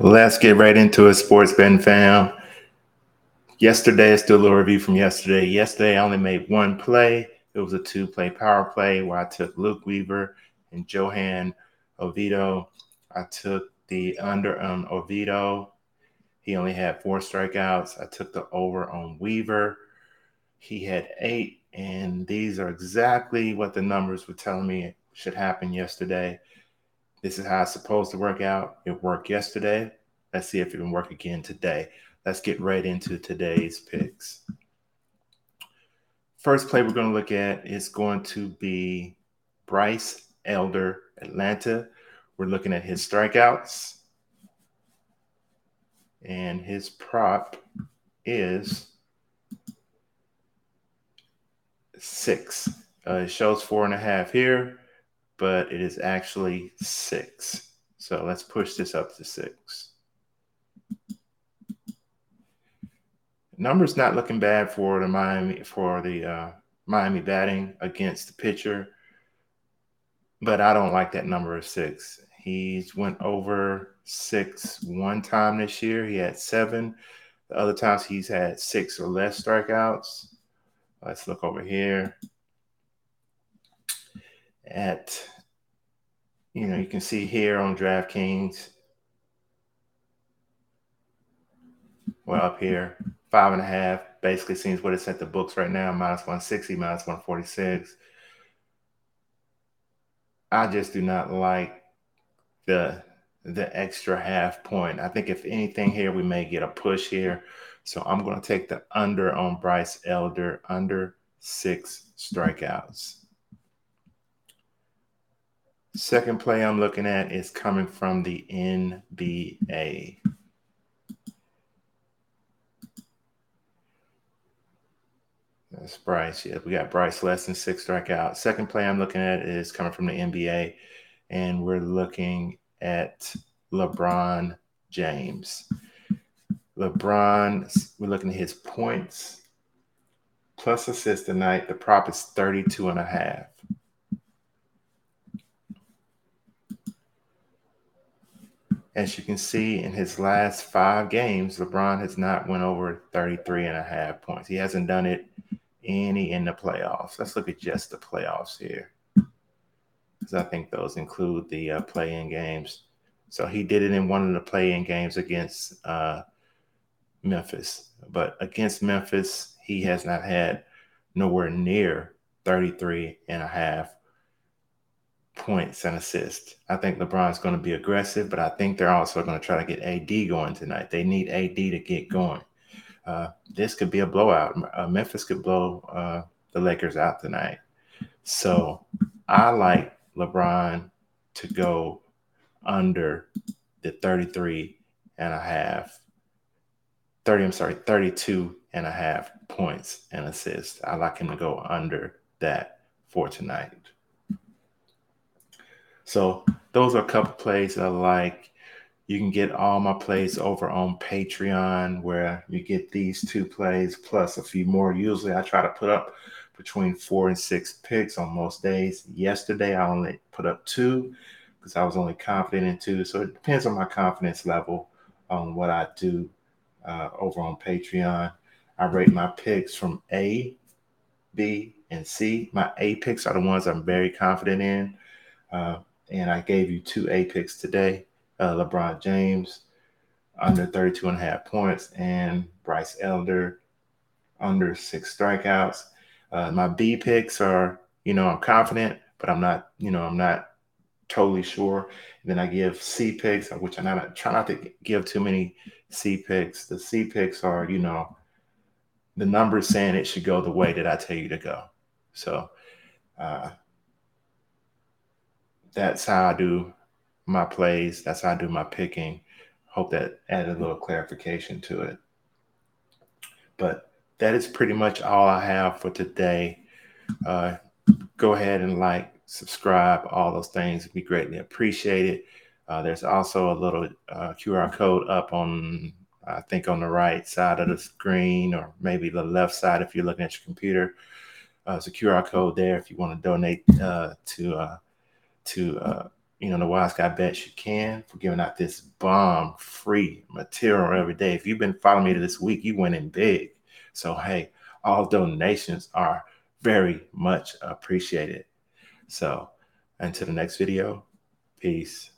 Let's get right into it, sports betting fam. Yesterday, let's do a little review from yesterday. Yesterday, I only made one play. It was a two play power play where I took Luke Weaver and Johan Oviedo. I took the under on Oviedo. He only had four strikeouts. I took the over on Weaver. He had eight, and these are exactly what the numbers were telling me should happen yesterday. This is how it's supposed to work out. It worked yesterday. Let's see if it can work again today. Let's get right into today's picks. First play we're going to look at is going to be Bryce Elder, Atlanta. We're looking at his strikeouts. And his prop is six. Uh, it shows four and a half here but it is actually six. So let's push this up to six. Numbers not looking bad for the Miami for the uh, Miami batting against the pitcher, but I don't like that number of six. He's went over six one time this year. He had seven. The other times he's had six or less strikeouts. Let's look over here at you know, you can see here on DraftKings, well, up here, five and a half basically seems what it's at the books right now, minus 160, minus 146. I just do not like the the extra half point. I think if anything here, we may get a push here. So I'm going to take the under on Bryce Elder, under six strikeouts. Second play I'm looking at is coming from the NBA. That's Bryce. Yeah, we got Bryce less than six strikeouts. Second play I'm looking at is coming from the NBA, and we're looking at LeBron James. LeBron, we're looking at his points plus assists tonight. The prop is 32 and a half. As you can see in his last five games, LeBron has not went over 33 and a half points. He hasn't done it any in the playoffs. Let's look at just the playoffs here. Because I think those include the uh, play-in games. So he did it in one of the play-in games against uh, Memphis. But against Memphis, he has not had nowhere near 33 and a half points and assists. I think LeBron's going to be aggressive, but I think they're also going to try to get AD going tonight. They need AD to get going. Uh, this could be a blowout. Uh, Memphis could blow uh, the Lakers out tonight. So I like LeBron to go under the 33 and a half, 30, I'm sorry, 32 and a half points and assists. I like him to go under that for tonight. So those are a couple plays I like. You can get all my plays over on Patreon where you get these two plays plus a few more. Usually I try to put up between four and six picks on most days. Yesterday I only put up two because I was only confident in two. So it depends on my confidence level on what I do uh, over on Patreon. I rate my picks from A, B, and C. My A picks are the ones I'm very confident in. Uh, and I gave you two A picks today. Uh, LeBron James under 32 and a half points and Bryce Elder under six strikeouts. Uh, my B picks are, you know, I'm confident, but I'm not, you know, I'm not totally sure. And then I give C picks, which I'm not try not to give too many C picks. The C picks are, you know, the numbers saying it should go the way that I tell you to go. So uh, that's how I do my plays. That's how I do my picking. Hope that added a little clarification to it. But that is pretty much all I have for today. Uh, go ahead and like, subscribe, all those things would be greatly appreciated. Uh, there's also a little uh, QR code up on, I think, on the right side of the screen, or maybe the left side if you're looking at your computer. Uh, there's a QR code there if you want to donate uh, to uh, to uh, you know, the Wise Guy Bets You Can for giving out this bomb free material every day. If you've been following me this week, you went in big. So, hey, all donations are very much appreciated. So, until the next video, peace.